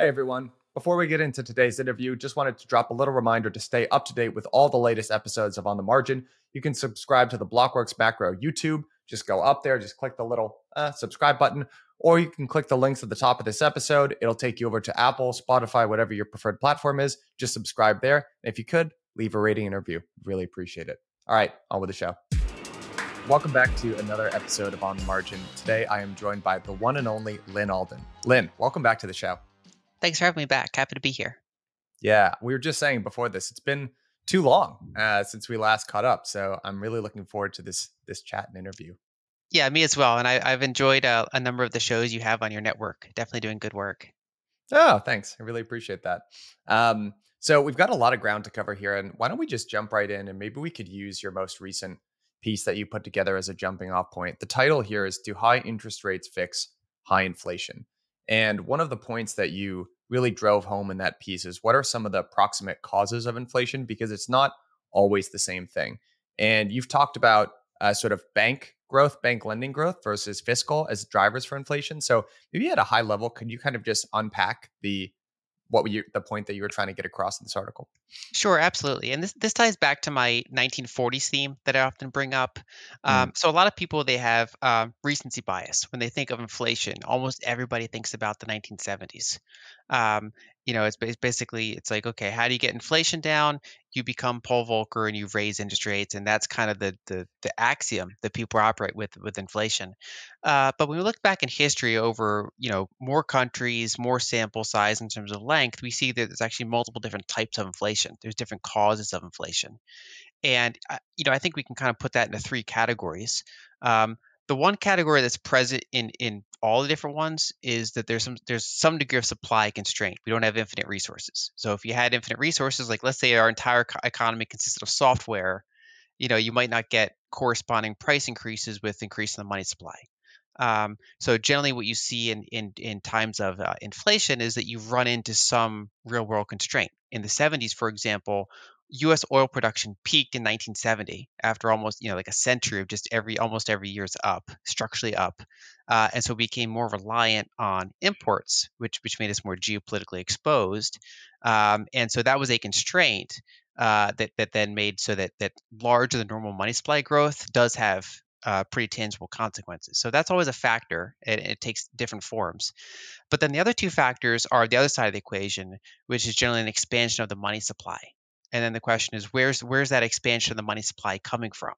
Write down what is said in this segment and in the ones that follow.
Hey everyone. Before we get into today's interview, just wanted to drop a little reminder to stay up to date with all the latest episodes of On the Margin. You can subscribe to the Blockworks Macro YouTube. Just go up there, just click the little uh, subscribe button, or you can click the links at the top of this episode. It'll take you over to Apple, Spotify, whatever your preferred platform is. Just subscribe there. And if you could, leave a rating and review. Really appreciate it. All right, on with the show. Welcome back to another episode of On the Margin. Today I am joined by the one and only Lyn Alden. Lynn, welcome back to the show. Thanks for having me back. Happy to be here. Yeah, we were just saying before this, it's been too long uh, since we last caught up. So I'm really looking forward to this this chat and interview. Yeah, me as well. And I, have enjoyed uh, a number of the shows you have on your network. Definitely doing good work. Oh, thanks. I really appreciate that. Um, so we've got a lot of ground to cover here, and why don't we just jump right in? And maybe we could use your most recent piece that you put together as a jumping off point. The title here is "Do High Interest Rates Fix High Inflation?" And one of the points that you really drove home in that piece is what are some of the proximate causes of inflation? Because it's not always the same thing. And you've talked about uh, sort of bank growth, bank lending growth versus fiscal as drivers for inflation. So maybe at a high level, could you kind of just unpack the what were you, the point that you were trying to get across in this article? Sure, absolutely. And this this ties back to my 1940s theme that I often bring up. Mm. Um, so a lot of people they have um, recency bias when they think of inflation. Almost everybody thinks about the 1970s. Um, you know, it's, it's basically it's like okay, how do you get inflation down? You become Paul Volcker and you raise interest rates, and that's kind of the the, the axiom that people operate with with inflation. Uh, but when we look back in history over you know more countries, more sample size in terms of length, we see that there's actually multiple different types of inflation. There's different causes of inflation, and you know I think we can kind of put that into three categories. Um, the one category that's present in in all the different ones is that there's some there's some degree of supply constraint. We don't have infinite resources. So if you had infinite resources, like let's say our entire economy consisted of software, you know, you might not get corresponding price increases with increasing the money supply. Um, so generally, what you see in in, in times of uh, inflation is that you run into some real world constraint. In the 70s, for example, U.S. oil production peaked in 1970 after almost you know like a century of just every almost every year's up structurally up, uh, and so became more reliant on imports, which which made us more geopolitically exposed, um, and so that was a constraint uh, that that then made so that that larger than normal money supply growth does have uh, pretty tangible consequences. So that's always a factor, and it takes different forms. But then the other two factors are the other side of the equation, which is generally an expansion of the money supply. And then the question is, where's where's that expansion of the money supply coming from?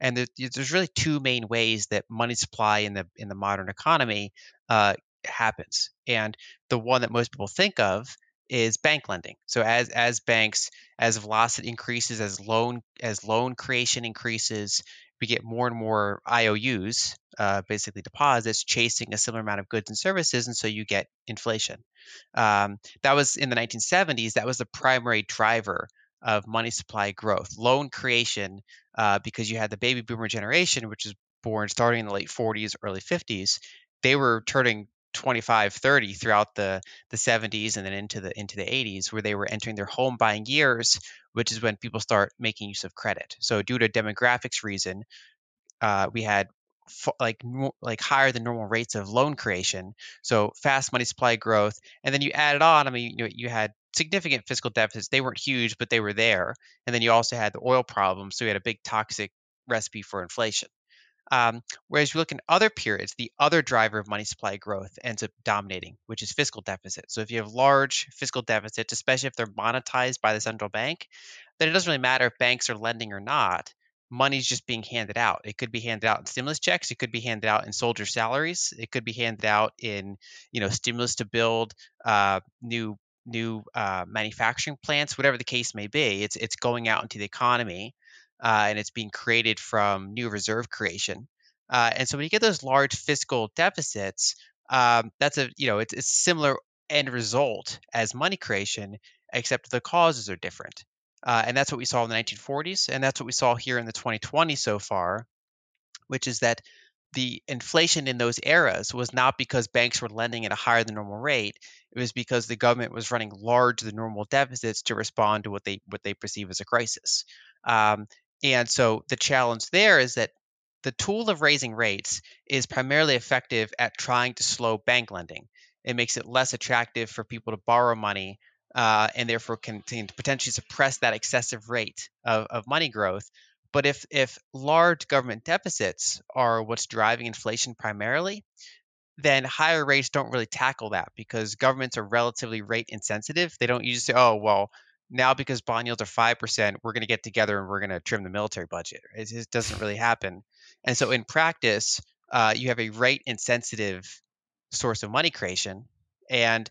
And there's really two main ways that money supply in the in the modern economy uh, happens. And the one that most people think of is bank lending. So as as banks as velocity increases, as loan as loan creation increases, we get more and more IOUs, uh, basically deposits, chasing a similar amount of goods and services, and so you get inflation. Um, that was in the 1970s. That was the primary driver of money supply growth, loan creation, uh, because you had the baby boomer generation, which was born starting in the late 40s, early 50s. They were turning 25, 30 throughout the the 70s and then into the into the 80s, where they were entering their home buying years, which is when people start making use of credit. So due to demographics reason, uh, we had like like higher than normal rates of loan creation. So fast money supply growth, and then you add it on. I mean, you know, you had significant fiscal deficits. They weren't huge, but they were there. And then you also had the oil problem, so you had a big toxic recipe for inflation. Um, whereas you look in other periods, the other driver of money supply growth ends up dominating, which is fiscal deficit. So if you have large fiscal deficits, especially if they're monetized by the central bank, then it doesn't really matter if banks are lending or not money's just being handed out. It could be handed out in stimulus checks. It could be handed out in soldier salaries. It could be handed out in, you know, stimulus to build uh, new new uh, manufacturing plants, whatever the case may be. It's it's going out into the economy, uh, and it's being created from new reserve creation. Uh, and so when you get those large fiscal deficits, um, that's a you know it's a similar end result as money creation, except the causes are different. Uh, and that's what we saw in the 1940s, and that's what we saw here in the 2020 so far, which is that the inflation in those eras was not because banks were lending at a higher than normal rate. It was because the government was running larger than normal deficits to respond to what they what they perceive as a crisis. Um, and so the challenge there is that the tool of raising rates is primarily effective at trying to slow bank lending. it makes it less attractive for people to borrow money uh, and therefore can, can, potentially suppress that excessive rate of, of money growth. But if if large government deficits are what's driving inflation primarily, then higher rates don't really tackle that because governments are relatively rate insensitive. They don't usually say, "Oh, well, now because bond yields are five percent, we're going to get together and we're going to trim the military budget." It doesn't really happen. And so, in practice, uh, you have a rate insensitive source of money creation, and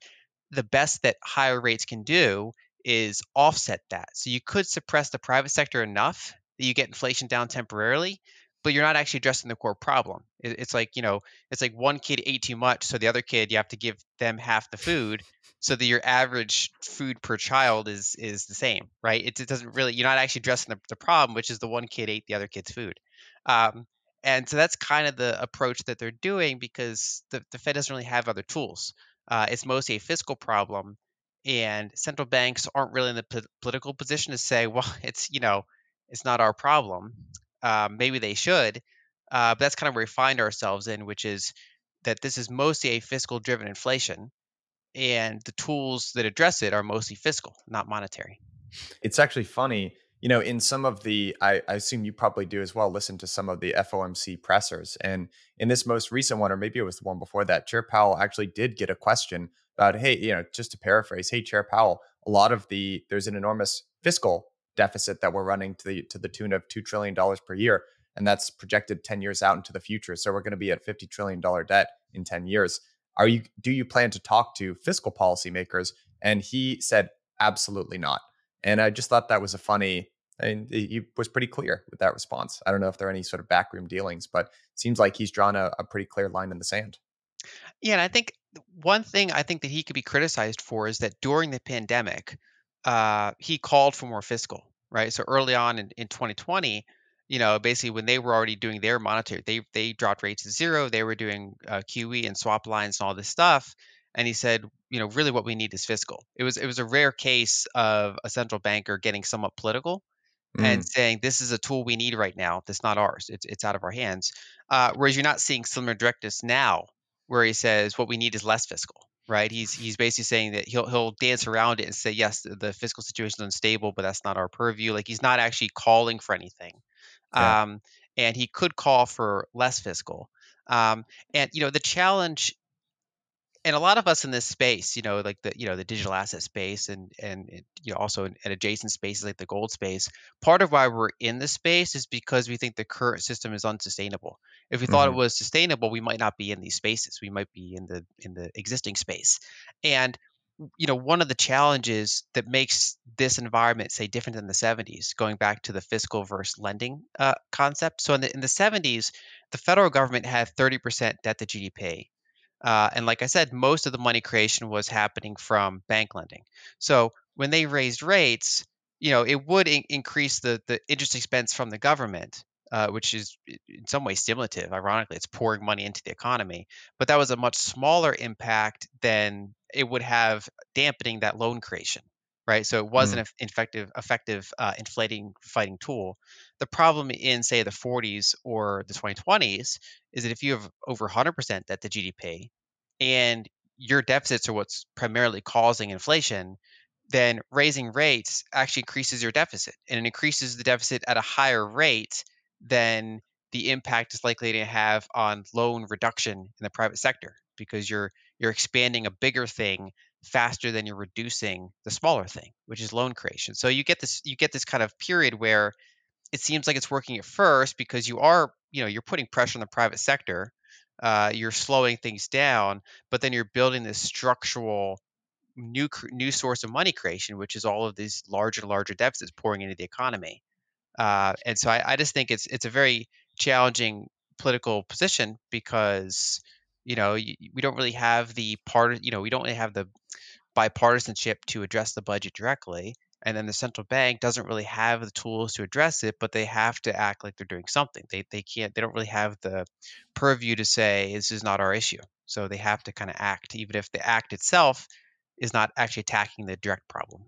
the best that higher rates can do is offset that. So you could suppress the private sector enough that you get inflation down temporarily, but you're not actually addressing the core problem. It's like, you know, it's like one kid ate too much, so the other kid you have to give them half the food so that your average food per child is is the same, right? It, it doesn't really you're not actually addressing the, the problem, which is the one kid ate the other kid's food. Um, and so that's kind of the approach that they're doing because the, the Fed doesn't really have other tools. Uh, it's mostly a fiscal problem, and central banks aren't really in the po- political position to say, well, it's you know, it's not our problem. Uh, maybe they should, uh, but that's kind of where we find ourselves in, which is that this is mostly a fiscal-driven inflation, and the tools that address it are mostly fiscal, not monetary. It's actually funny you know, in some of the, I, I, assume you probably do as well, listen to some of the FOMC pressers. And in this most recent one, or maybe it was the one before that, Chair Powell actually did get a question about, hey, you know, just to paraphrase, hey, Chair Powell, a lot of the, there's an enormous fiscal deficit that we're running to the to the tune of $2 trillion per year. And that's projected 10 years out into the future. So we're going to be at $50 trillion debt in 10 years. Are you, do you plan to talk to fiscal policymakers? And he said, absolutely not. And I just thought that was a funny, and he was pretty clear with that response. I don't know if there are any sort of backroom dealings, but it seems like he's drawn a, a pretty clear line in the sand. Yeah, and I think one thing I think that he could be criticized for is that during the pandemic, uh, he called for more fiscal, right? So early on in, in 2020, you know, basically when they were already doing their monetary, they they dropped rates to zero. They were doing uh, QE and swap lines and all this stuff, and he said, you know, really what we need is fiscal. It was it was a rare case of a central banker getting somewhat political and mm. saying this is a tool we need right now. That's not ours. It's it's out of our hands. Uh, whereas you're not seeing similar directives now, where he says what we need is less fiscal. Right? He's he's basically saying that he'll he'll dance around it and say yes, the, the fiscal situation is unstable, but that's not our purview. Like he's not actually calling for anything. Yeah. Um, and he could call for less fiscal. Um, and you know the challenge and a lot of us in this space, you know, like the you know the digital asset space, and and you know also in, in adjacent spaces like the gold space. Part of why we're in this space is because we think the current system is unsustainable. If we thought mm-hmm. it was sustainable, we might not be in these spaces. We might be in the in the existing space. And you know, one of the challenges that makes this environment, say, different than the 70s, going back to the fiscal versus lending uh, concept. So in the in the 70s, the federal government had 30% debt to GDP uh, and like I said, most of the money creation was happening from bank lending. So when they raised rates, you know, it would in- increase the the interest expense from the government, uh, which is in some way stimulative. Ironically, it's pouring money into the economy, but that was a much smaller impact than it would have dampening that loan creation right? So it was mm. an effective, effective uh, inflating fighting tool. The problem in, say, the 40s or the 2020s is that if you have over 100% debt to GDP and your deficits are what's primarily causing inflation, then raising rates actually increases your deficit and it increases the deficit at a higher rate than the impact is likely to have on loan reduction in the private sector because you're you're expanding a bigger thing faster than you're reducing the smaller thing, which is loan creation. So you get this you get this kind of period where it seems like it's working at first because you are you know you're putting pressure on the private sector, uh, you're slowing things down, but then you're building this structural new new source of money creation, which is all of these larger and larger deficits pouring into the economy. Uh, and so I, I just think it's it's a very challenging political position because you know we don't really have the part you know we don't really have the bipartisanship to address the budget directly and then the central bank doesn't really have the tools to address it but they have to act like they're doing something. They, they can't they don't really have the purview to say this is not our issue. So they have to kind of act even if the act itself is not actually attacking the direct problem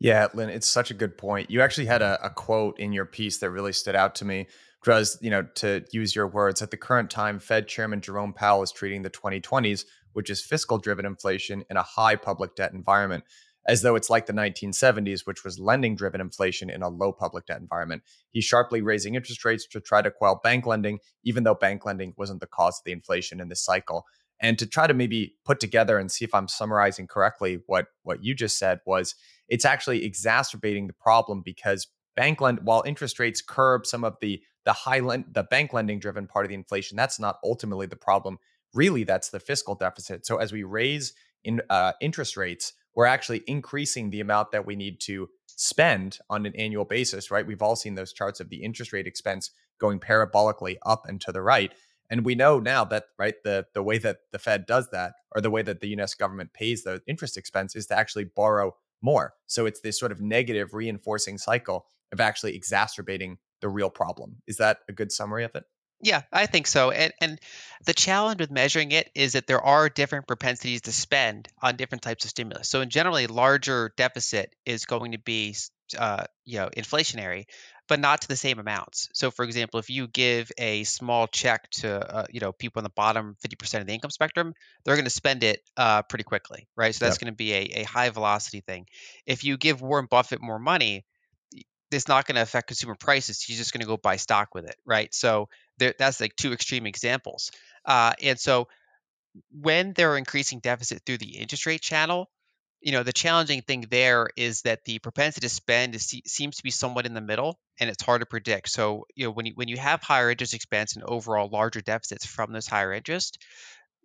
yeah lyn it's such a good point you actually had a, a quote in your piece that really stood out to me was, you know, to use your words, at the current time, Fed Chairman Jerome Powell is treating the 2020s which is fiscal driven inflation in a high public debt environment, as though it's like the 1970s, which was lending driven inflation in a low public debt environment. He's sharply raising interest rates to try to quell bank lending, even though bank lending wasn't the cause of the inflation in this cycle. And to try to maybe put together and see if I'm summarizing correctly what what you just said was it's actually exacerbating the problem because bank lend while interest rates curb some of the the high lend the bank lending driven part of the inflation that's not ultimately the problem. Really that's the fiscal deficit. So as we raise in uh, interest rates we're actually increasing the amount that we need to spend on an annual basis right? We've all seen those charts of the interest rate expense going parabolically up and to the right. And we know now that right the the way that the Fed does that, or the way that the U.S. government pays the interest expense, is to actually borrow more. So it's this sort of negative reinforcing cycle of actually exacerbating the real problem. Is that a good summary of it? Yeah, I think so. And and the challenge with measuring it is that there are different propensities to spend on different types of stimulus. So in generally larger deficit is going to be uh, you know inflationary, but not to the same amounts. So, for example, if you give a small check to uh, you know people on the bottom 50% of the income spectrum, they're going to spend it uh, pretty quickly, right? So that's yep. going to be a, a high velocity thing. If you give Warren Buffett more money, it's not going to affect consumer prices. He's just going to go buy stock with it, right? So there, that's like two extreme examples. Uh, and so when they're increasing deficit through the interest rate channel, you know the challenging thing there is that the propensity to spend is, seems to be somewhat in the middle and it's hard to predict so you know when you when you have higher interest expense and overall larger deficits from this higher interest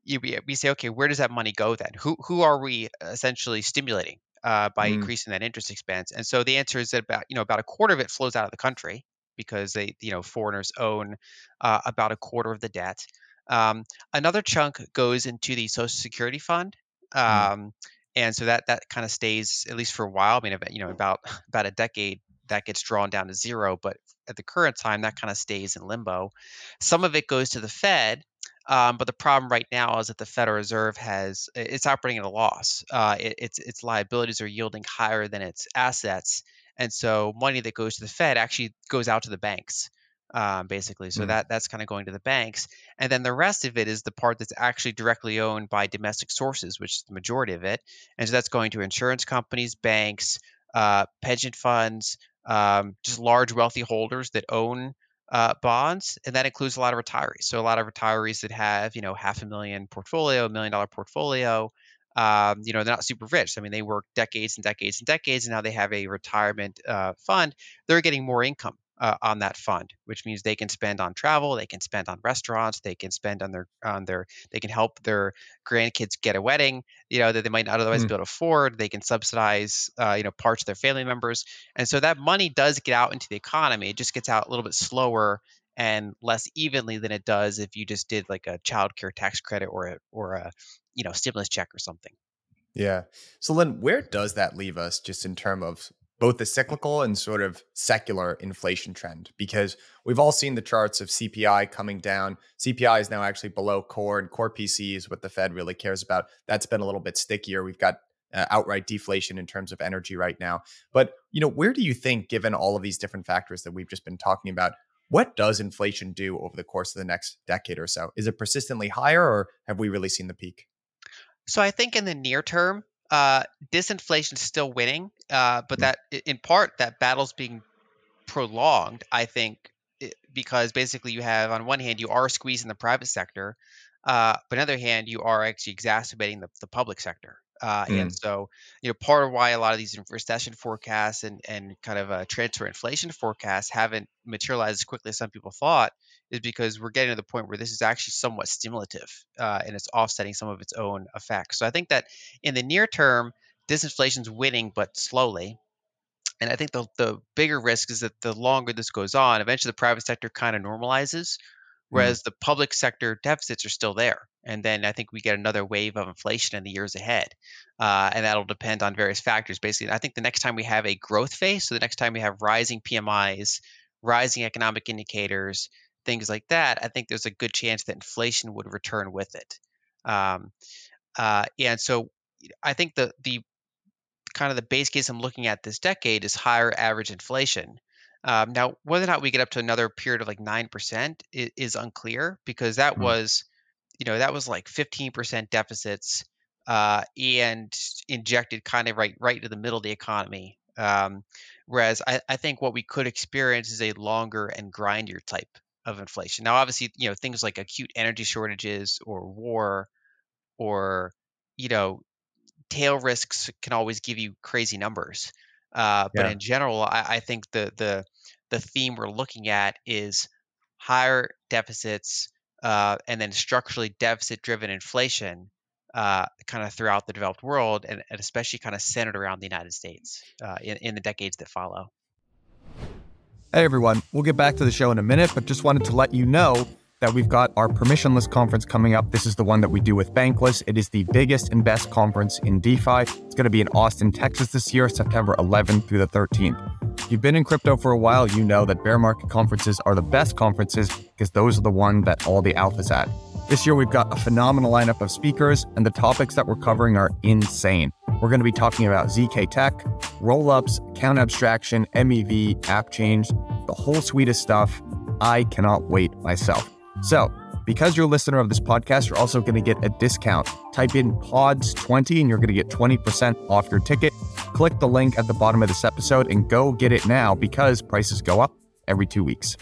you we say okay where does that money go then who who are we essentially stimulating uh, by mm. increasing that interest expense and so the answer is that about you know about a quarter of it flows out of the country because they you know foreigners own uh, about a quarter of the debt um, another chunk goes into the social security fund mm. um, mm and so that that kind of stays at least for a while. I mean, you know, about about a decade that gets drawn down to zero, but at the current time that kind of stays in limbo. Some of it goes to the Fed, um, but the problem right now is that the Federal Reserve has it's operating at a loss. Uh, it, its its liabilities are yielding higher than its assets, and so money that goes to the Fed actually goes out to the banks um, basically. So mm. that that's kind of going to the banks, and then the rest of it is the part that's actually directly owned by domestic sources, which is the majority of it, and so that's going to insurance companies, banks, uh, pension funds, um, just large wealthy holders that own uh, bonds, and that includes a lot of retirees. So a lot of retirees that have you know half a million portfolio, a million dollar portfolio. Um, you know, they're not super rich. I mean, they work decades and decades and decades, and now they have a retirement uh, fund. They're getting more income uh, on that fund, which means they can spend on travel, they can spend on restaurants, they can spend on their on their they can help their grandkids get a wedding, you know, that they might not otherwise mm. be able to afford. They can subsidize, uh, you know, parts of their family members, and so that money does get out into the economy. It just gets out a little bit slower and less evenly than it does if you just did like a child care tax credit or a or a you know stimulus check or something. Yeah. So Lyn, where does that leave us just in terms of both the cyclical and sort of secular inflation trend because we've all seen the charts of CPI coming down. CPI is now actually below core, and core PCE is what the Fed really cares about. That's been a little bit stickier. We've got uh, outright deflation in terms of energy right now. But you know, where do you think, given all of these different factors that we've just been talking about, what does inflation do over the course of the next decade or so? Is it persistently higher, or have we really seen the peak? So I think in the near term, uh, disinflation is still winning, uh, but that in part that battle's being prolonged. I think because basically you have on one hand you are squeezing the private sector, uh, but on the other hand you are actually exacerbating the, the public sector. Uh, mm. And so, you know, part of why a lot of these recession forecasts and and kind of uh, transfer inflation forecasts haven't materialized as quickly as some people thought is because we're getting to the point where this is actually somewhat stimulative uh, and it's offsetting some of its own effects. So I think that in the near term, disinflation is winning, but slowly. And I think the the bigger risk is that the longer this goes on, eventually the private sector kind of normalizes, Mm-hmm. whereas mm-hmm. the public sector deficits are still there. And then I think we get another wave of inflation in the years ahead. Uh, and that'll depend on various factors. Basically, I think the next time we have a growth phase, so the next time we have rising PMIs, rising economic indicators, things like that, I think there's a good chance that inflation would return with it. Um, uh, and so I think the the kind of the base case I'm looking at this decade is higher average inflation. Um, now, whether or not we get up to another period of like 9% is, is unclear because that mm. was you know, that was like 15% deficits uh, and injected kind of right right to the middle of the economy. Um, whereas I, I think what we could experience is a longer and grindier type of inflation. Now, obviously, you know, things like acute energy shortages or war or, you know, tail risks can always give you crazy numbers. Uh, but Yeah. in general, I, I think the the the theme we're looking at is higher deficits uh, and then structurally deficit-driven inflation, uh, kind of throughout the developed world, and, and especially kind of centered around the United States uh, in, in the decades that follow. Hey everyone, we'll get back to the show in a minute, but just wanted to let you know that we've got our permissionless conference coming up. This is the one that we do with Bankless. It is the biggest and best conference in DeFi. It's going to be in Austin, Texas this year, September 11th through the 13th. If you've been in crypto for a while, you know that bear market conferences are the best conferences because those are the ones that all the alpha's at. This year, we've got a phenomenal lineup of speakers, and the topics that we're covering are insane. We're going to be talking about ZK Tech, rollups, account abstraction, MEV, appchains, the whole suite of stuff. I cannot wait myself. So, because you're a listener of this podcast, you're also going to get a discount. Type in PODS20 and you're going to get 20% off your ticket. Click the link at the bottom of this episode and go get it now because prices go up every two weeks.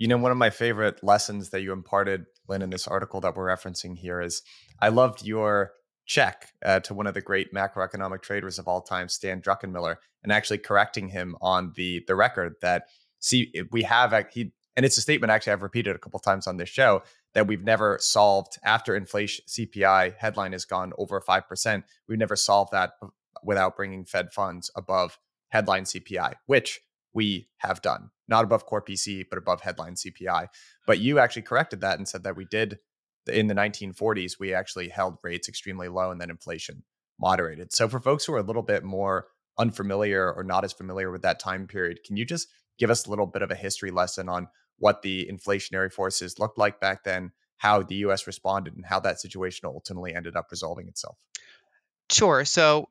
You know, one of my favorite lessons that you imparted, Lyn, in this article that we're referencing here is I loved your check uh, to one of the great macroeconomic traders of all time, Stan Druckenmiller, and actually correcting him on the the record that see we have he and it's a statement actually I've repeated a couple times on this show that we've never solved after inflation CPI headline has gone over 5%. We've never solved that without bringing Fed funds above headline CPI, which we have done. Not above core PCE, but above headline CPI. But you actually corrected that and said that we did in the 1940s, we actually held rates extremely low and then inflation moderated. So for folks who are a little bit more unfamiliar or not as familiar with that time period, can you just give us a little bit of a history lesson on what the inflationary forces looked like back then, how the US responded, and how that situation ultimately ended up resolving itself. Sure. So,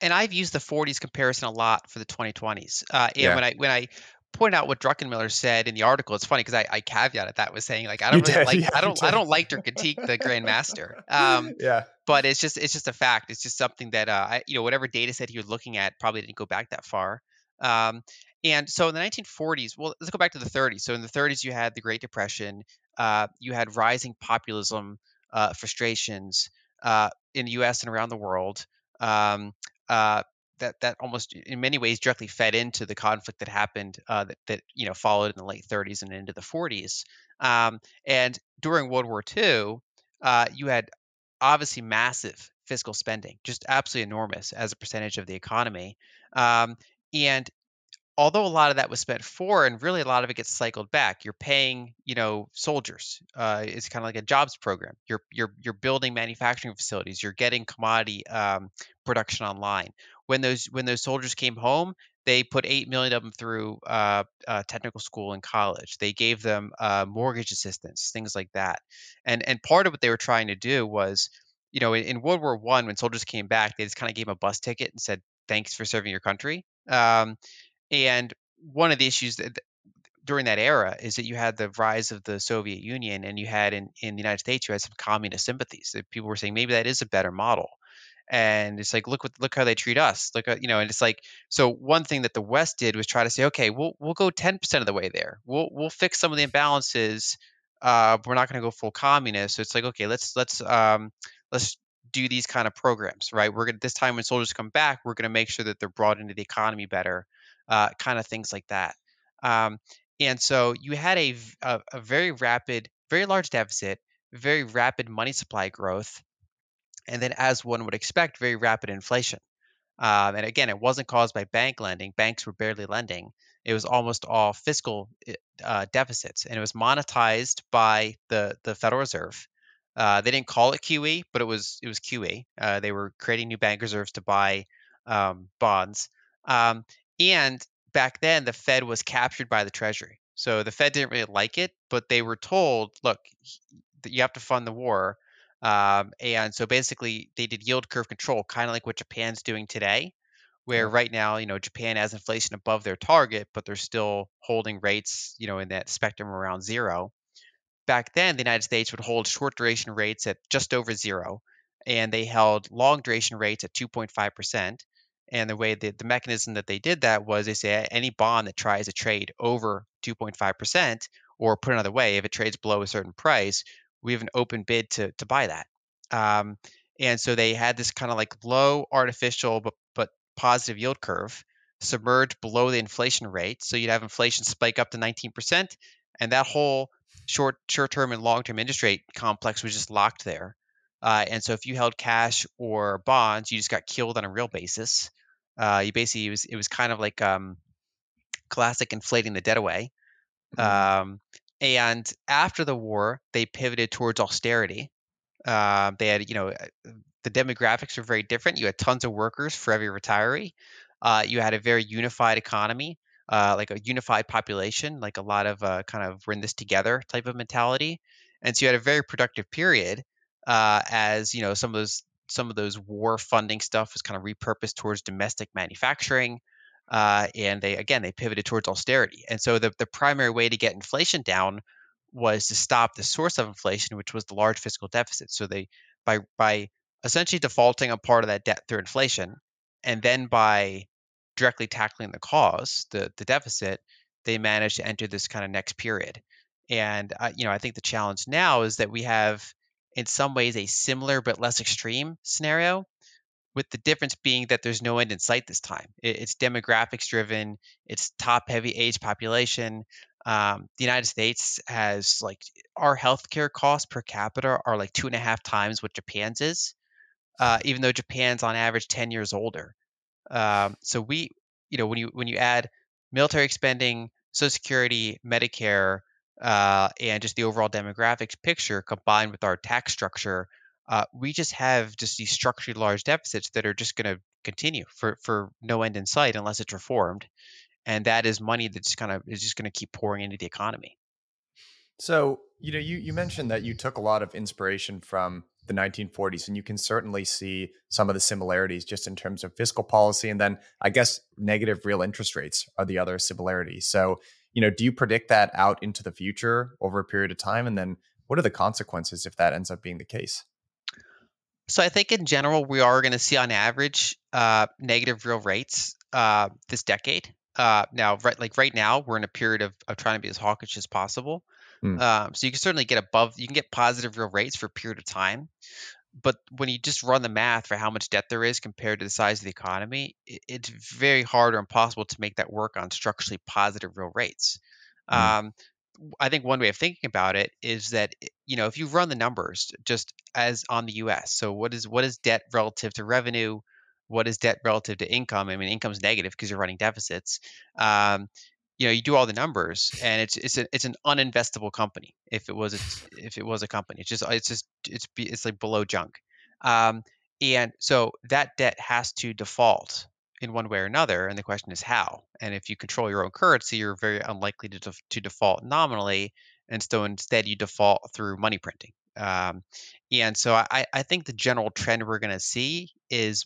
and I've used the 40s comparison a lot for the 2020s. Uh, and yeah. when I when I point out what Druckenmiller said in the article, it's funny because I, I caveated that was saying like I don't really like yeah, I don't I don't like to critique the Grandmaster. Um, yeah. But it's just it's just a fact. It's just something that uh, I, you know whatever data set he was looking at probably didn't go back that far. Um, and so in the 1940s, well, let's go back to the 30s. So in the 30s, you had the Great Depression, uh, you had rising populism, uh, frustrations uh, in the U.S. and around the world. Um, uh, that that almost in many ways directly fed into the conflict that happened uh, that that you know followed in the late 30s and into the 40s. Um, and during World War II, uh, you had obviously massive fiscal spending, just absolutely enormous as a percentage of the economy. Um, and although a lot of that was spent for, and really a lot of it gets cycled back. You're paying, you know, soldiers. Uh, it's kind of like a jobs program. You're you're you're building manufacturing facilities. You're getting commodity um, production online. When those when those soldiers came home, they put eight million of them through uh, uh, technical school and college. They gave them uh, mortgage assistance, things like that. And and part of what they were trying to do was, you know, in, in World War One, when soldiers came back, they just kind of gave them a bus ticket and said, "Thanks for serving your country." Um, and one of the issues that during that era is that you had the rise of the Soviet Union and you had in, in the United States, you had some communist sympathies that people were saying maybe that is a better model. And it's like, look what, look how they treat us. Look, at, you know, and it's like, so one thing that the West did was try to say, okay, we'll, we'll go 10% of the way there. We'll, we'll fix some of the imbalances. Uh, we're not going to go full communist. So it's like, okay, let's, let's, um, let's do these kind of programs, right? We're going to, this time when soldiers come back, we're going to make sure that they're brought into the economy better uh, kind of things like that. Um, and so you had a, a, a very rapid, very large deficit, very rapid money supply growth, and then, as one would expect, very rapid inflation. Um, and again, it wasn't caused by bank lending. Banks were barely lending. It was almost all fiscal eh, uh, deficits, and it was monetized by the the Federal Reserve. Uh, they didn't call it QE, but it was it was QE. Uh, they were creating new bank reserves to buy um, bonds, um, and back then, the Fed was captured by the Treasury. So the Fed didn't really like it, but they were told, look, you have to fund the war. Um, and so basically, they did yield curve control, kind of like what Japan's doing today, where right now, you know, Japan has inflation above their target, but they're still holding rates, you know, in that spectrum around zero. back then, the United States would hold short duration rates at just over zero, and they held long duration rates at 2.5%. And the way that the mechanism that they did that was they say any bond that tries to trade over 2.5%, or put another way, if it trades below a certain price, we have an open bid to, to buy that. Um, and so they had this kind of like low artificial but, but positive yield curve submerged below the inflation rate. So you'd have inflation spike up to 19%, and that whole short short term and long term interest rate complex was just locked there. Uh, and so if you held cash or bonds, you just got killed on a real basis. Uh, you basically it was it was kind of like um, classic inflating the debt away. Mm-hmm. Um, and after the war, they pivoted towards austerity. Uh, they had you know uh, the demographics were very different. You had tons of workers for every retiree. Uh, you had a very unified economy, uh, like a unified population, like a lot of uh, kind of we're in this together type of mentality. And so you had a very productive period uh, as you know some of those some of those war funding stuff was kind of repurposed towards domestic manufacturing. Uh, and they again they pivoted towards austerity. And so the the primary way to get inflation down was to stop the source of inflation, which was the large fiscal deficit. So they by by essentially defaulting a part of that debt through inflation, and then by directly tackling the cause, the the deficit, they managed to enter this kind of next period. And uh, you know, I think the challenge now is that we have, in some ways, a similar but less extreme scenario, with the difference being that there's no end in sight this time. It, it's demographics driven. It's top heavy age population. Um, the United States has like our healthcare costs per capita are like two and a half times what Japan's is, uh, even though Japan's on average ten years older. Um, so we, you know, when you when you add military spending, Social Security, Medicare, uh, and just the overall demographics picture combined with our tax structure, uh, we just have just these structurally large deficits that are just going to continue for for no end in sight unless it's reformed, and that is money that's kind of is just going to keep pouring into the economy. So you know, you you mentioned that you took a lot of inspiration from the 1940s and you can certainly see some of the similarities just in terms of fiscal policy and then i guess negative real interest rates are the other similarity so you know do you predict that out into the future over a period of time and then what are the consequences if that ends up being the case so i think in general we are going to see on average uh, negative real rates uh, this decade uh, now right like right now we're in a period of, of trying to be as hawkish as possible Mm. Um, so you can certainly get above, you can get positive real rates for a period of time. But when you just run the math for how much debt there is compared to the size of the economy, it, it's very hard or impossible to make that work on structurally positive real rates. Mm. Um, I think one way of thinking about it is that you know if you run the numbers just as on the U.S. So what is what is debt relative to revenue? What is debt relative to income? I mean, income's negative because you're running deficits. Um, you know you do all the numbers and it's it's a, it's an uninvestable company if it was a, if it was a company it's just it's just it's it's like below junk um, and so that debt has to default in one way or another and the question is how and if you control your own currency you're very unlikely to, def- to default nominally and so instead you default through money printing um, and so I, I think the general trend we're going to see is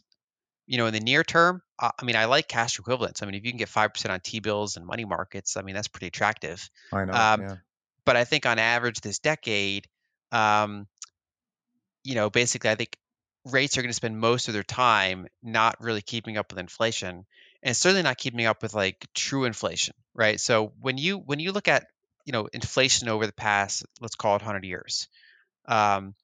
you know, in the near term, uh, I mean, I like cash equivalents. I mean, if you can get 5% on T bills and money markets, I mean, that's pretty attractive. I know. Um, yeah. But I think on average this decade, um, you know, basically, I think rates are going to spend most of their time not really keeping up with inflation and certainly not keeping up with like true inflation, right? So when you when you look at you know inflation over the past let's call it 100 years, um,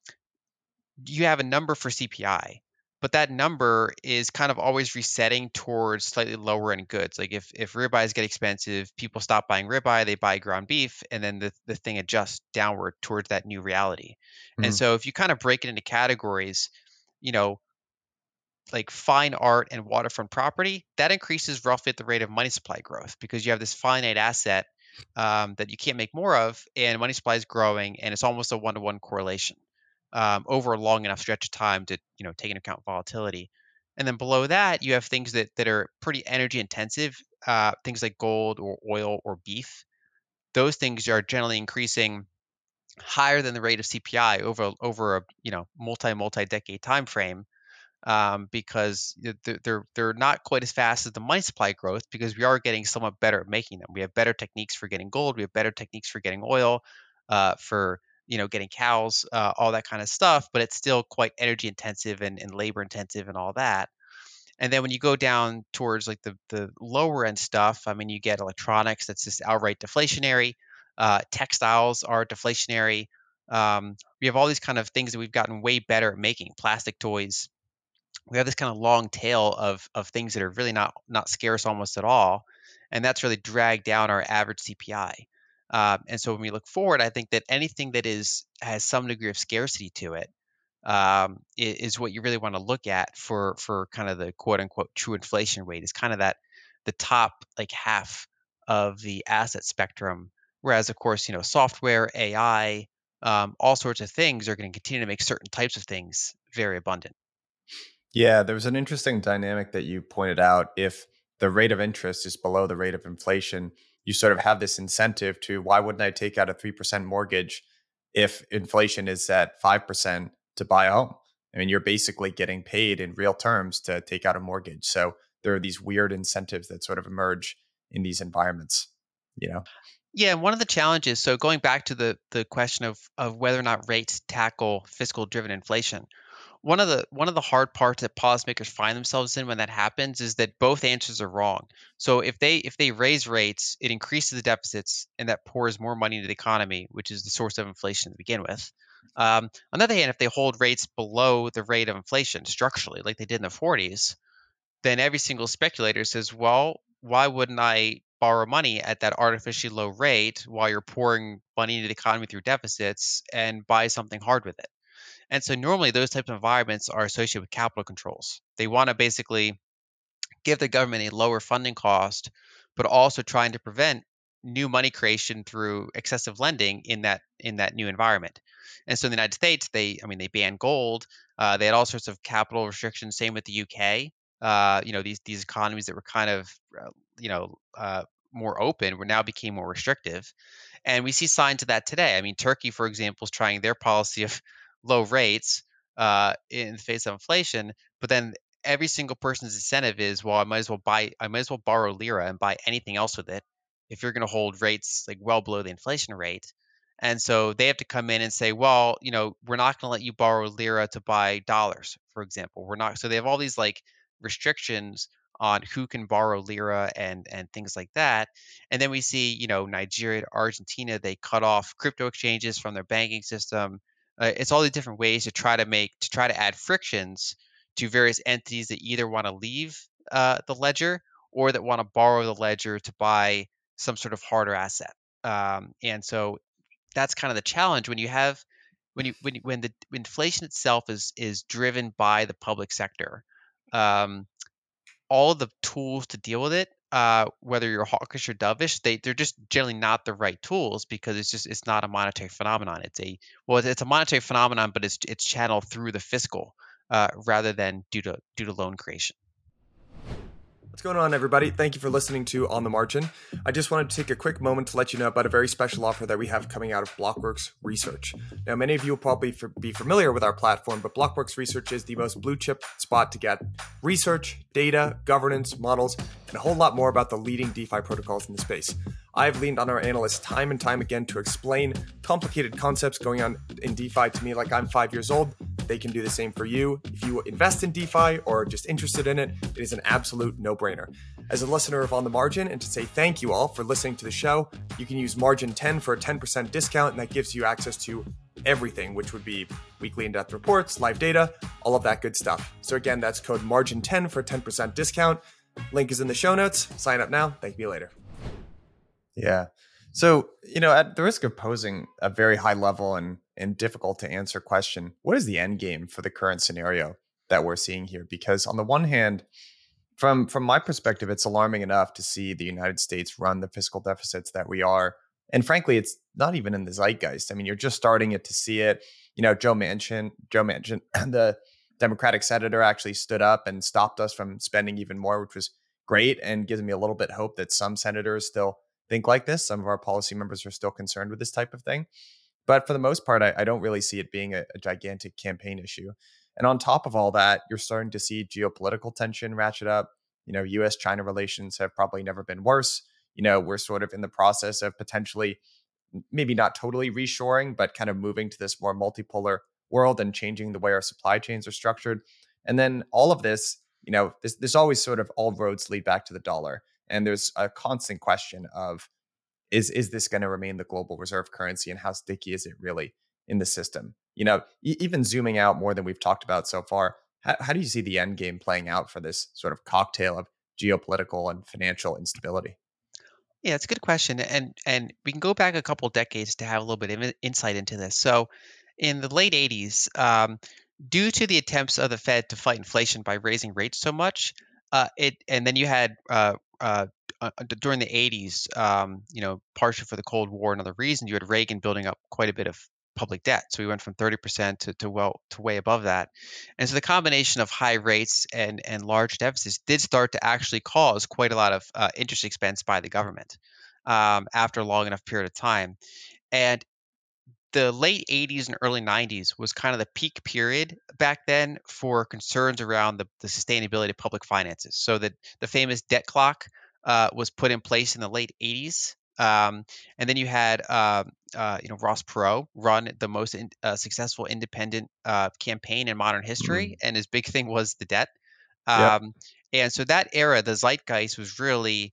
you have a number for CPI, but that number is kind of always resetting towards slightly lower end goods. Like if if ribeyes get expensive, people stop buying ribeye, they buy ground beef, and then the, the thing adjusts downward towards that new reality. Mm-hmm. And so if you kind of break it into categories, you know, like fine art and waterfront property, that increases roughly at the rate of money supply growth because you have this finite asset um, that you can't make more of, and money supply is growing, and it's almost a one to one correlation um, over a long enough stretch of time to you know take into account volatility. And then below that, you have things that that are pretty energy intensive, uh, things like gold or oil or beef. Those things are generally increasing higher than the rate of CPI over over a you know multi multi decade time frame. Um, because they're they're not quite as fast as the money supply growth because we are getting somewhat better at making them. We have better techniques for getting gold. We have better techniques for getting oil. uh, for you know getting cows, uh, all that kind of stuff, but it's still quite energy intensive and, and labor intensive and all that. And then when you go down towards like the the lower end stuff, I mean, you get electronics that's just outright deflationary. Uh, textiles are deflationary. Um, we have all these kind of things that we've gotten way better at making. Plastic toys. We have this kind of long tail of of things that are really not not scarce almost at all, and that's really dragged down our average CPI. Uh, and so when we look forward, I think that anything that is has some degree of scarcity to it um, is, what you really want to look at for for kind of the quote unquote true inflation rate is kind of that the top like half of the asset spectrum. Whereas of course you know software, AI, um, all sorts of things are going to continue to make certain types of things very abundant. Yeah, there was an interesting dynamic that you pointed out. If the rate of interest is below the rate of inflation, you sort of have this incentive to why wouldn't I take out a 3% mortgage if inflation is at 5%? to buy a home. I mean, you're basically getting paid in real terms to take out a mortgage. So there are these weird incentives that sort of emerge in these environments, you know? Yeah, one of the challenges, so going back to the the question of of whether or not rates tackle fiscal driven inflation, one of the one of the hard parts that policymakers find themselves in when that happens is that both answers are wrong. So if they if they raise rates, it increases the deficits and that pours more money into the economy, which is the source of inflation to begin with. Um, on the other hand, if they hold rates below the rate of inflation structurally, like they did in the 40s, then every single speculator says, well, why wouldn't I borrow money at that artificially low rate while you're pouring money into the economy through deficits and buy something hard with it? And so normally those types of environments are associated with capital controls. They want to basically give the government a lower funding cost, but also trying to prevent new money creation through excessive lending in that in that new environment. And so in the United States, they, I mean, they banned gold. Uh, they had all sorts of capital restrictions. Same with the UK. Uh, you know, these these economies that were kind of, uh, you know, uh, more open were now became more restrictive, and we see signs of that today. I mean, Turkey, for example, is trying their policy of low rates uh, in the face of inflation, but then every single person's incentive is, well, I might as well buy, I might as well borrow lira and buy anything else with it. If you're going to hold rates like well below the inflation rate, and so they have to come in and say, well, you know, we're not going to let you borrow lira to buy dollars, for example. We're not. So they have all these like restrictions on who can borrow lira and and things like that. And then we see, you know, Nigeria, Argentina, they cut off crypto exchanges from their banking system. Uh, it's all these different ways to try to make to try to add frictions to various entities that either want to leave uh, the ledger or that want to borrow the ledger to buy some sort of harder asset. Um, and so that's kind of the challenge when you have when you when when the inflation itself is is driven by the public sector. Um, all the tools to deal with it, uh, whether you're hawkish or dovish, they they're just generally not the right tools because it's just it's not a monetary phenomenon. It's a well, it's a monetary phenomenon, but it's it's channeled through the fiscal uh, rather than due to due to loan creation. What's going on, everybody? Thank you for listening to On the Margin. I just wanted to take a quick moment to let you know about a very special offer that we have coming out of Blockworks Research. Now, many of you will probably be familiar with our platform, but Blockworks Research is the most blue chip spot to get research, data, governance, models, and a whole lot more about the leading DeFi protocols in the space. I've leaned on our analysts time and time again to explain complicated concepts going on in DeFi to me like I'm five years old. They can do the same for you. If you invest in DeFi or are just interested in it, it is an absolute no brainer. As a listener of On the Margin, and to say thank you all for listening to the show, you can use Margin 10 for a 10% discount, and that gives you access to everything, which would be weekly in depth reports, live data, all of that good stuff. So, again, that's code Margin10 for a 10% discount. Link is in the show notes. Sign up now. Thank you later. Yeah. So, you know, at the risk of posing a very high level and, and difficult to answer question, what is the end game for the current scenario that we're seeing here? Because on the one hand, from from my perspective, it's alarming enough to see the United States run the fiscal deficits that we are. And frankly, it's not even in the zeitgeist. I mean, you're just starting it to see it. You know, Joe Manchin, Joe Manchin, the Democratic senator actually stood up and stopped us from spending even more, which was great and gives me a little bit hope that some senators still think like this. Some of our policy members are still concerned with this type of thing. But for the most part, I, I don't really see it being a, a gigantic campaign issue. And on top of all that, you're starting to see geopolitical tension ratchet up. You know, US China relations have probably never been worse. You know, we're sort of in the process of potentially maybe not totally reshoring, but kind of moving to this more multipolar world and changing the way our supply chains are structured. And then all of this, you know, this always sort of all roads lead back to the dollar. And there's a constant question of is is this going to remain the global reserve currency and how sticky is it really in the system? You know, e- even zooming out more than we've talked about so far, how, how do you see the end game playing out for this sort of cocktail of geopolitical and financial instability? Yeah, it's a good question, and and we can go back a couple decades to have a little bit of insight into this. So, in the late '80s, um, due to the attempts of the Fed to fight inflation by raising rates so much, uh, it and then you had uh, uh, uh during the '80s, um, you know, partially for the Cold War and other reasons, you had Reagan building up quite a bit of public debt. So we went from 30% to, to well to way above that. And so the combination of high rates and and large deficits did start to actually cause quite a lot of uh, interest expense by the government um, after a long enough period of time. And the late 80s and early 90s was kind of the peak period back then for concerns around the, the sustainability of public finances. So that the famous debt clock uh, was put in place in the late 80s um, and then you had, uh, uh, you know, Ross Perot run the most in, uh, successful independent uh, campaign in modern history, mm-hmm. and his big thing was the debt. Um, yep. And so that era, the zeitgeist was really,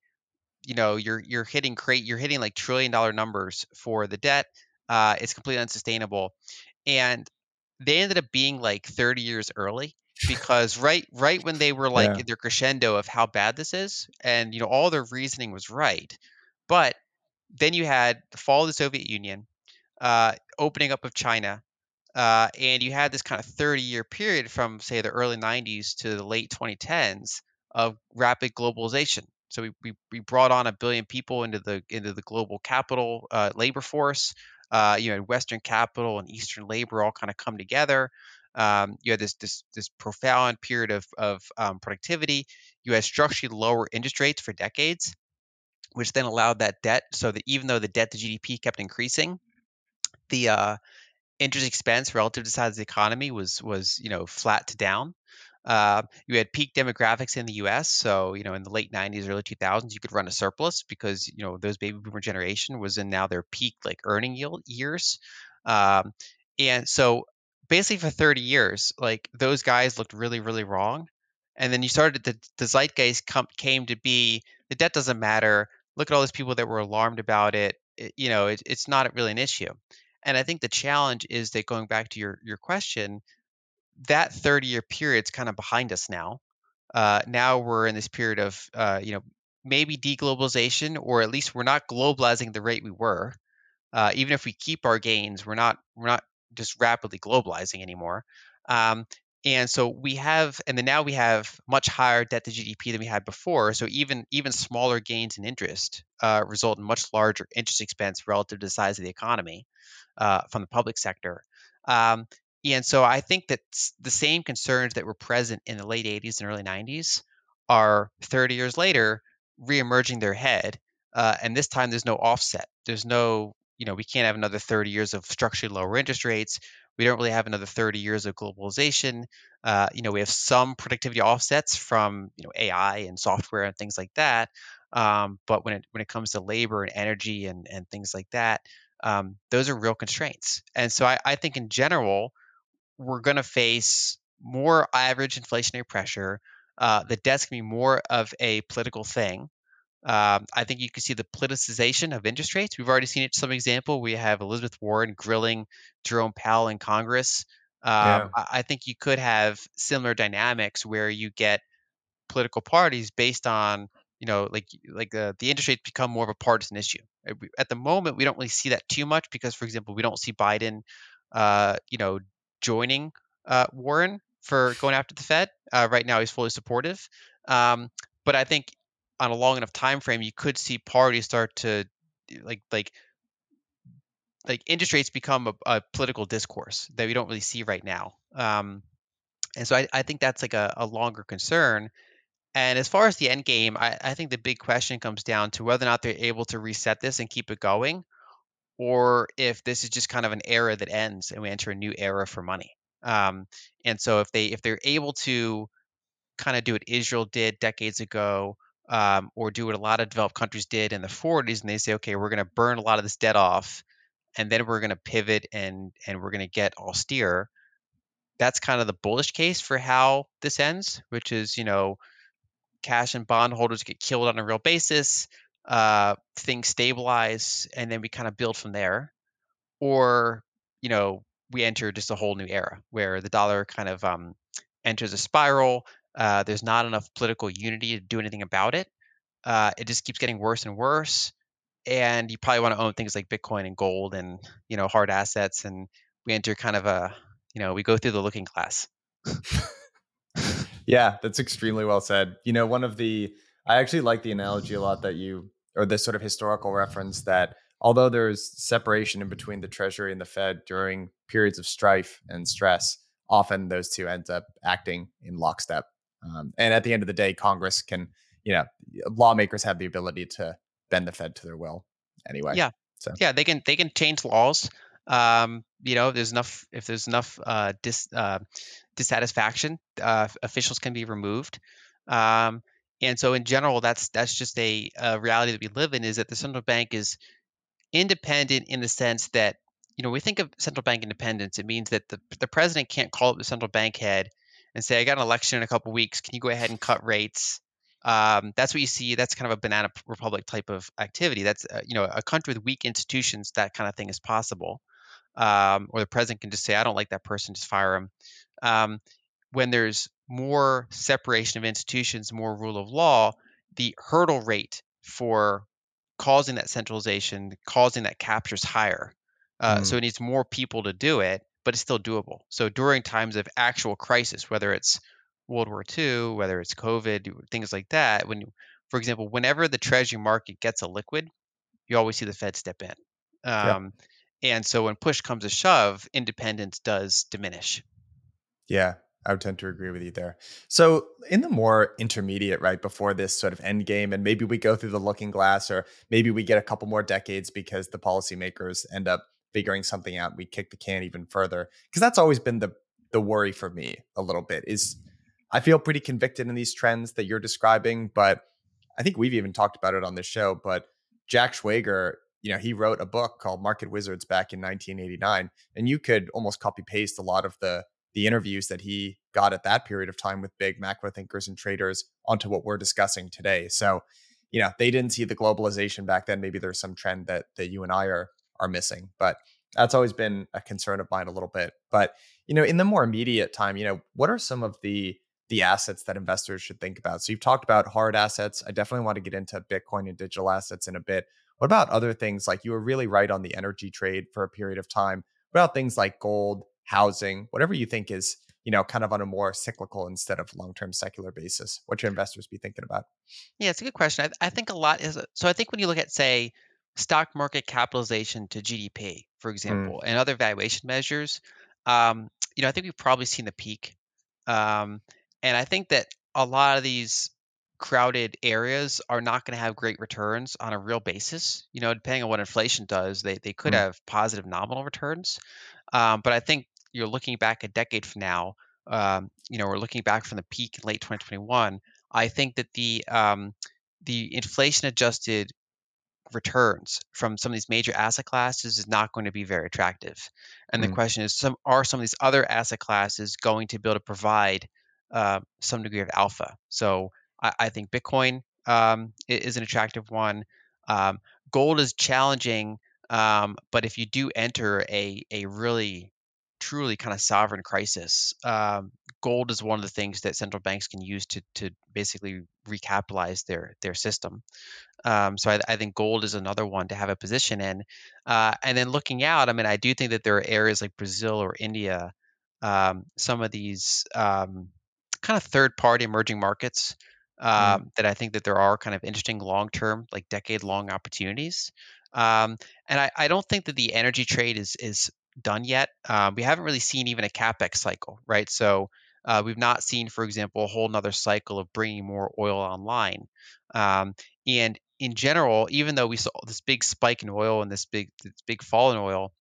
you know, you're you're hitting crate, you're hitting like trillion dollar numbers for the debt. Uh, it's completely unsustainable, and they ended up being like 30 years early because right right when they were like yeah. in their crescendo of how bad this is, and you know all their reasoning was right, but then you had the fall of the Soviet Union, uh, opening up of China, uh, and you had this kind of 30 year period from, say, the early 90s to the late 2010s of rapid globalization. So we, we, we brought on a billion people into the into the global capital uh, labor force. Uh, you know, Western capital and Eastern labor all kind of come together. Um, you had this this this profound period of of um, productivity. You had structurally lower interest rates for decades which then allowed that debt so that even though the debt to GDP kept increasing, the uh, interest expense relative to the size of the economy was was you know flat to down. Uh, you had peak demographics in the U.S. So you know in the late '90s, early 2000s, you could run a surplus because you know those baby boomer generation was in now their peak like earning yield years, um, and so basically for 30 years, like those guys looked really really wrong, and then you started the, the zeitgeist came to be the debt doesn't matter look at all those people that were alarmed about it. it you know, it, it's not really an issue. And I think the challenge is that going back to your your question, that 30 year period is kind of behind us now. Uh, now we're in this period of uh, you know maybe deglobalization, or at least we're not globalizing the rate we were. Uh, even if we keep our gains, we're not we're not just rapidly globalizing anymore. Um, and so we have and then now we have much higher debt to gdp than we had before so even even smaller gains in interest uh, result in much larger interest expense relative to the size of the economy uh, from the public sector um, and so i think that the same concerns that were present in the late 80s and early 90s are 30 years later reemerging their head uh, and this time there's no offset there's no you know we can't have another 30 years of structurally lower interest rates we don't really have another 30 years of globalization. Uh, you know, we have some productivity offsets from you know AI and software and things like that. Um, but when it when it comes to labor and energy and and things like that, um, those are real constraints. And so I, I think in general, we're going to face more average inflationary pressure. Uh, the debt's going to be more of a political thing. Um, I think you can see the politicization of interest rates. We've already seen it. Some example. We have Elizabeth Warren grilling Jerome Powell in Congress. Um, yeah. I, I think you could have similar dynamics where you get political parties based on you know like like uh, the interest rates become more of a partisan issue. Uh, at the moment, we don't really see that too much because, for example, we don't see Biden, uh, you know, joining uh, Warren for going after the Fed. Uh, right now, he's fully supportive. Um, but I think on a long enough time frame, you could see parties start to like like like interest rates become a, a political discourse that we don't really see right now. Um, and so I, I think that's like a, a longer concern. And as far as the end game, I, I think the big question comes down to whether or not they're able to reset this and keep it going, or if this is just kind of an era that ends and we enter a new era for money. Um, and so if they if they're able to kind of do what Israel did decades ago, um, or do what a lot of developed countries did in the 40s, and they say, okay, we're going to burn a lot of this debt off, and then we're going to pivot and and we're going to get austere. That's kind of the bullish case for how this ends, which is you know cash and bond holders get killed on a real basis, uh, things stabilize, and then we kind of build from there. Or, you know, we enter just a whole new era where the dollar kind of um, enters a spiral. Uh, there's not enough political unity to do anything about it. Uh, it just keeps getting worse and worse. And you probably want to own things like Bitcoin and gold and you know hard assets. And we enter kind of a you know we go through the looking glass. yeah, that's extremely well said. You know, one of the I actually like the analogy a lot that you or this sort of historical reference that although there's separation in between the Treasury and the Fed during periods of strife and stress, often those two end up acting in lockstep. Um, and at the end of the day, Congress can, you know, lawmakers have the ability to bend the Fed to their will anyway. Yeah. So yeah, they can they can change laws. Um, you know, there's enough if there's enough uh, dis, uh, dissatisfaction, uh, officials can be removed. Um, and so in general, that's that's just a, a reality that we live in. Is that the central bank is independent in the sense that you know we think of central bank independence it means that the, the president can't call up the central bank head and say i got an election in a couple weeks can you go ahead and cut rates um, that's what you see that's kind of a banana republic type of activity that's uh, you know a country with weak institutions that kind of thing is possible um, or the president can just say i don't like that person just fire him um, when there's more separation of institutions more rule of law the hurdle rate for causing that centralization, causing that captures higher. Uh, mm. So it needs more people to do it, but it's still doable. So during times of actual crisis, whether it's World War II, whether it's COVID, things like that, when, you, for example, whenever the treasury market gets a liquid, you always see the Fed step in. Um, yeah. And so when push comes to shove, independence does diminish. Yeah, I would tend to agree with you there. So, in the more intermediate, right before this sort of end game, and maybe we go through the looking glass, or maybe we get a couple more decades because the policymakers end up figuring something out. We kick the can even further because that's always been the the worry for me a little bit. Is I feel pretty convicted in these trends that you're describing, but I think we've even talked about it on this show. But Jack Schwager, you know, he wrote a book called Market Wizards back in 1989, and you could almost copy paste a lot of the the interviews that he got at that period of time with big macro thinkers and traders onto what we're discussing today. So, you know, they didn't see the globalization back then. Maybe there's some trend that that you and I are are missing, but that's always been a concern of mine a little bit. But you know, in the more immediate time, you know, what are some of the the assets that investors should think about? So you've talked about hard assets. I definitely want to get into Bitcoin and digital assets in a bit. What about other things like you were really right on the energy trade for a period of time? What about things like gold, housing, whatever you think is, you know, kind of on a more cyclical instead of long-term secular basis? What should investors be thinking about? Yeah, it's a good question. I, I think a lot is so. I think when you look at say stock market capitalization to GDP, for mm. example, mm. and other valuation measures, um, you know, I think we've probably seen the peak, um, and I think that a lot of these crowded areas are not going to have great returns on a real basis. You know, depending on what inflation does, they they could mm. have positive nominal returns. Um, but I think you're looking back a decade from now, um, you know, we're looking back from the peak in late 2021. I think that the um, the inflation adjusted returns from some of these major asset classes is not going to be very attractive. And mm the question is, some are some of these other asset classes going to be able to provide uh, some degree of alpha? So I, I think Bitcoin um, is an attractive one. Um, gold is challenging, um, but if you do enter a a really truly kind of sovereign crisis, um, gold is one of the things that central banks can use to to basically recapitalize their their system. Um, so I, I, think gold is another one to have a position in. Uh, and then looking out, I mean, I do think that there are areas like Brazil or India, um, some of these um, kind of third party emerging markets. Mm. that I think that there are kind of interesting long term, like decade long opportunities. Um, and I, I, don't think that the energy trade is is done yet. Um, we haven't really seen even a capex cycle, right? So uh, we've not seen, for example, a whole nother cycle of bringing more oil online. Um, and in general, even though we saw this big spike in oil and this big this big fall in oil,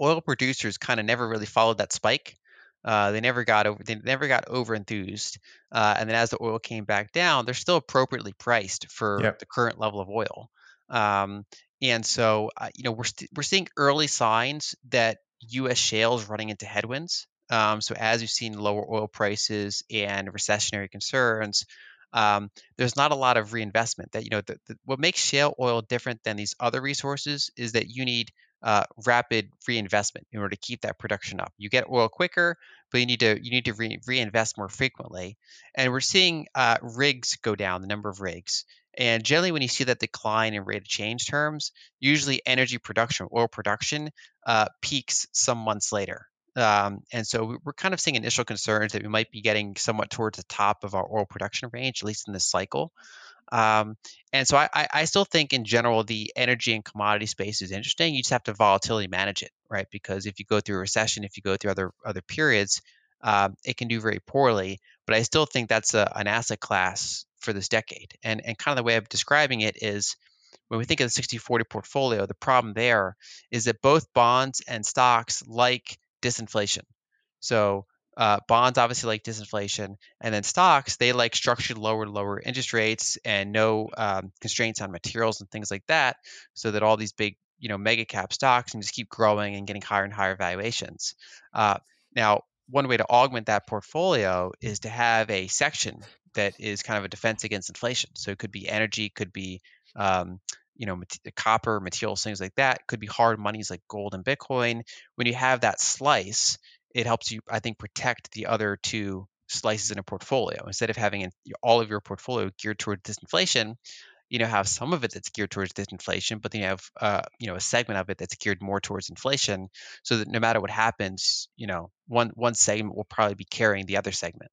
oil producers kind of never really followed that spike. Uh, they never got over they never got over enthused, uh, and then as the oil came back down, they're still appropriately priced for yep. the current level of oil. Um, and so, uh, you know, we're st- we're seeing early signs that U.S. shale is running into headwinds. Um, so as we've seen lower oil prices and recessionary concerns, um, there's not a lot of reinvestment. That you know, the, the, what makes shale oil different than these other resources is that you need uh, rapid reinvestment in order to keep that production up. You get oil quicker, but you need to you need to re- reinvest more frequently. And we're seeing uh, rigs go down, the number of rigs. And generally, when you see that decline in rate of change terms, usually energy production, oil production, uh, peaks some months later. Um, and so we're kind of seeing initial concerns that we might be getting somewhat towards the top of our oil production range, at least in this cycle. Um, and so I, I, still think in general the energy and commodity space is interesting. You just have to volatility manage it, right? Because if you go through a recession, if you go through other other periods, um, it can do very poorly. But I still think that's a, an asset class for this decade. And and kind of the way I'm describing it is when we think of the 60-40 portfolio, the problem there is that both bonds and stocks like disinflation. So uh, bonds obviously like disinflation, and then stocks they like structured lower lower interest rates and no um, constraints on materials and things like that, so that all these big you know mega cap stocks can just keep growing and getting higher and higher valuations. Uh, now, one way to augment that portfolio is to have a section that is kind of a defense against inflation. So it could be energy, could be um, you know, mat- copper, materials, things like that. Could be hard monies like gold and Bitcoin. When you have that slice, it helps you, I think, protect the other two slices in a portfolio. Instead of having all of your portfolio geared towards disinflation, you know, have some of it that's geared towards disinflation, but then you have, uh, you know, a segment of it that's geared more towards inflation, so that no matter what happens, you know, one one segment will probably be carrying the other segment.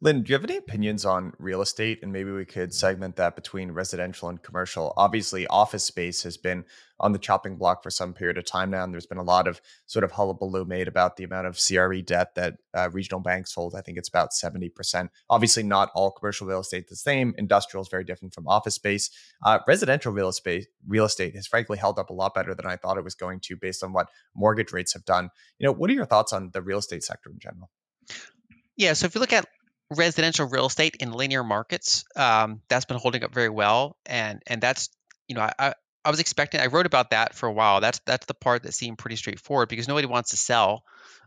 Lyn, do you have any opinions on real estate? And maybe we could segment that between residential and commercial. Obviously, office space has been on the chopping block for some period of time now. And there's been a lot of sort of hullabaloo made about the amount of CRE debt that uh, regional banks hold. I think it's about 70%. Obviously, not all commercial real estate the same. Industrial is very different from office space. Uh, residential real estate, real estate has frankly held up a lot better than I thought it was going to based on what mortgage rates have done. You know, what are your thoughts on the real estate sector in general? Yeah, so if you look at residential real estate in linear markets, um, that's been holding up very well, and and that's you know I, I was expecting. I wrote about that for a while. That's that's the part that seemed pretty straightforward because nobody wants to sell,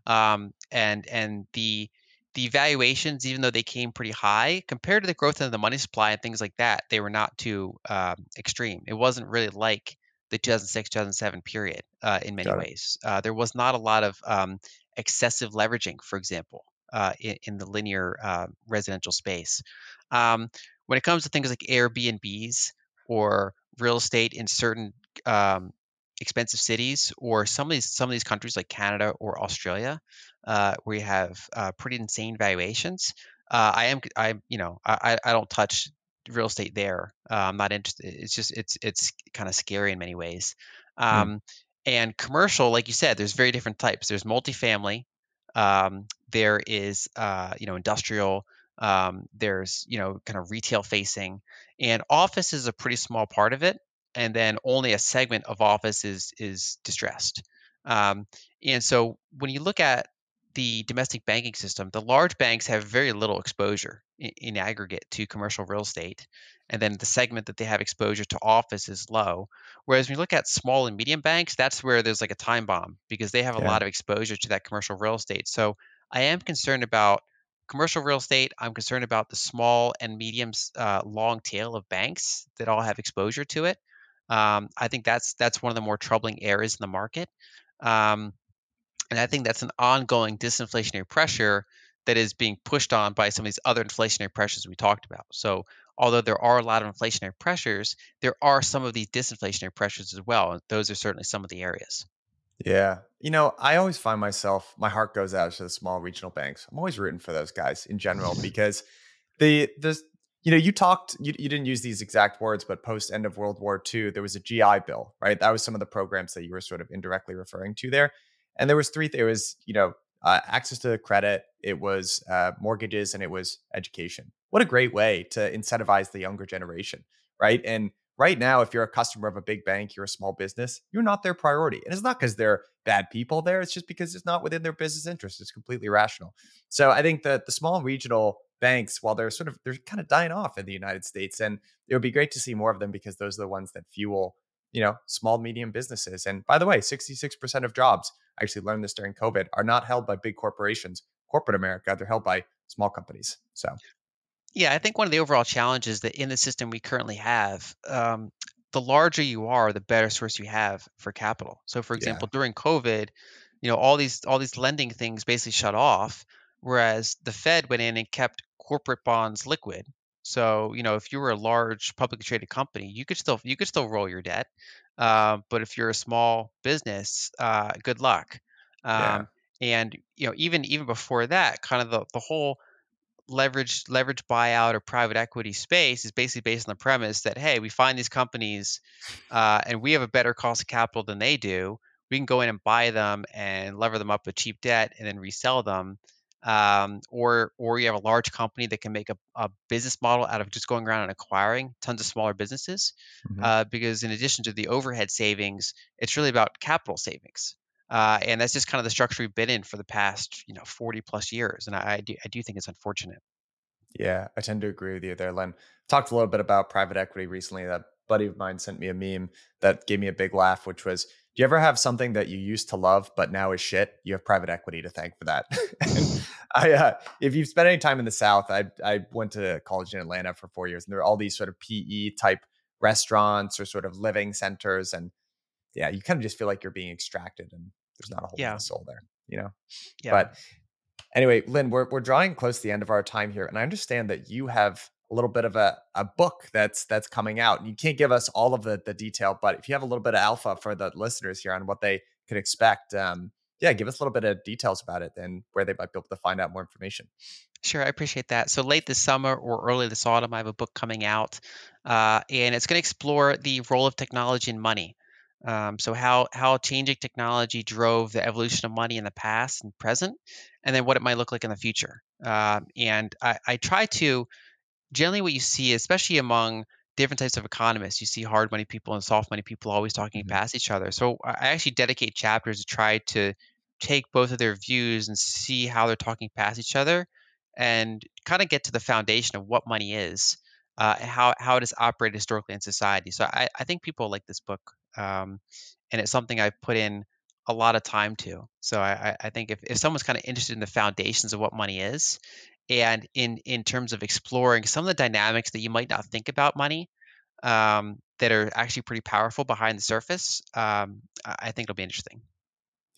um, and and the the valuations, even though they came pretty high compared to the growth of the money supply and things like that, they were not too um, extreme. It wasn't really like the 2006 2007 period uh, in many ways. Uh, there was not a lot of um, excessive leveraging, for example uh, in, in, the linear uh, residential space. Um, when it comes to things like Airbnbs or real estate in certain um, expensive cities, or some of these some of these countries like Canada or Australia, uh, where you have uh, pretty insane valuations, uh, I am I you know I I don't touch real estate there. Uh, I'm not interested. It's just it's it's kind of scary in many ways. Hmm. Um, mm. And commercial, like you said, there's very different types. There's multifamily, um, there is, uh, you know, industrial. Um, there's, you know, kind of retail facing, and office is a pretty small part of it. And then only a segment of office is is distressed. Um, and so when you look at the domestic banking system, the large banks have very little exposure in, in, aggregate to commercial real estate. And then the segment that they have exposure to office is low. Whereas when you look at small and medium banks, that's where there's like a time bomb because they have a yeah. lot of exposure to that commercial real estate. So I am concerned about commercial real estate. I'm concerned about the small and medium uh, long tail of banks that all have exposure to it. Um, I think that's that's one of the more troubling areas in the market. Um, and I think that's an ongoing disinflationary pressure that is being pushed on by some of these other inflationary pressures we talked about. So, although there are a lot of inflationary pressures, there are some of these disinflationary pressures as well. And those are certainly some of the areas. Yeah. You know, I always find myself, my heart goes out to the small regional banks. I'm always rooting for those guys in general because the, the, you know, you talked, you, you didn't use these exact words, but post end of World War II, there was a GI Bill, right? That was some of the programs that you were sort of indirectly referring to there. And there was three, there was, you know, uh, access to credit, it was uh, mortgages, and it was education. What a great way to incentivize the younger generation, right? And right now, if you're a customer of a big bank, you're a small business, you're not their priority. And it's not because they're bad people there. It's just because it's not within their business interest. It's completely rational. So I think that the small regional banks, while they're sort of they're kind of dying off in the United States, and it would be great to see more of them because those are the ones that fuel, you know, small medium businesses. And by the way, 66% of jobs, I actually learned this during COVID, are not held by big corporations. Corporate America, they're held by small companies. So yeah, I think one of the overall challenges that in the system we currently have, um, the larger you are, the better source you have for capital. So, for yeah, example, during COVID, you know, all these all these lending things basically shut off, whereas the Fed went in and kept corporate bonds liquid. So, you know, if you were a large publicly traded company, you could still you could still roll your debt. Uh, but if you're a small business, uh, good luck. yeah, Um, and you know, even even before that, kind of the the whole leverage leverage buyout or private equity space is basically based on the premise that hey, we find these companies uh, and we have a better cost of capital than they do. We can go in and buy them and lever them up with cheap debt and then resell them. Um, or or you have a large company that can make a, a business model out of just going around and acquiring tons of smaller businesses. mhm, Uh, because in addition to the overhead savings, it's really about capital savings. Uh, and that's just kind of the structure we've been in for the past, you know, 40 plus years. And I, I do, I do think it's unfortunate. yeah. I tend to agree with you there, Lyn. Talked a little bit about private equity recently. That buddy of mine sent me a meme that gave me a big laugh, which was, "Do you ever have something that you used to love but now is shit? You have private equity to thank for that." I, uh, if you've spent any time in the South, I I went to college in Atlanta for four years, and there are all these sort of PE type restaurants or sort of living centers, and yeah, you kind of just feel like you're being extracted, and there's not a whole lot of soul there, you know. Yeah. But anyway, Lyn, we're we're drawing close to the end of our time here, and I understand that you have a little bit of a, a book that's that's coming out. And you can't give us all of the the detail, but if you have a little bit of alpha for the listeners here on what they could expect, um, yeah, give us a little bit of details about it and where they might be able to find out more information. Sure, I appreciate that. So late this summer or early this autumn, I have a book coming out, uh, and it's going to explore the role of technology in money. Um, so how how changing technology drove the evolution of money in the past and present, and then what it might look like in the future. Um, and I, I try to generally what you see, especially among different types of economists, you see hard money people and soft money people always talking Mhm. past each other. So I actually dedicate chapters to try to take both of their views and see how they're talking past each other and kind of get to the foundation of what money is, uh, and how, how it has operated historically in society. So I, I think people like this book. Um, and it's something I've put in a lot of time to. So I, I I think if, if someone's kind of interested in the foundations of what money is, and in in terms of exploring some of the dynamics that you might not think about money, um, that are actually pretty powerful behind the surface, um, I think it'll be interesting.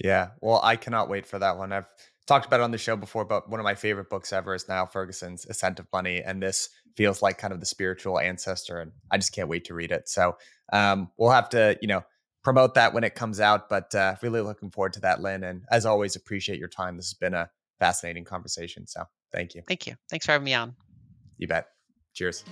Yeah, well, I cannot wait for that one. I've talked about it on the show before, but one of my favorite books ever is Niall Ferguson's Ascent of Money, and this feels like kind of the spiritual ancestor, and I just can't wait to read it. So um, we'll have to, you know, promote that when it comes out. But uh, really looking forward to that, Lyn. And as always, appreciate your time. This has been a fascinating conversation. So thank you. Thank you. Thanks for having me on. You bet. Cheers.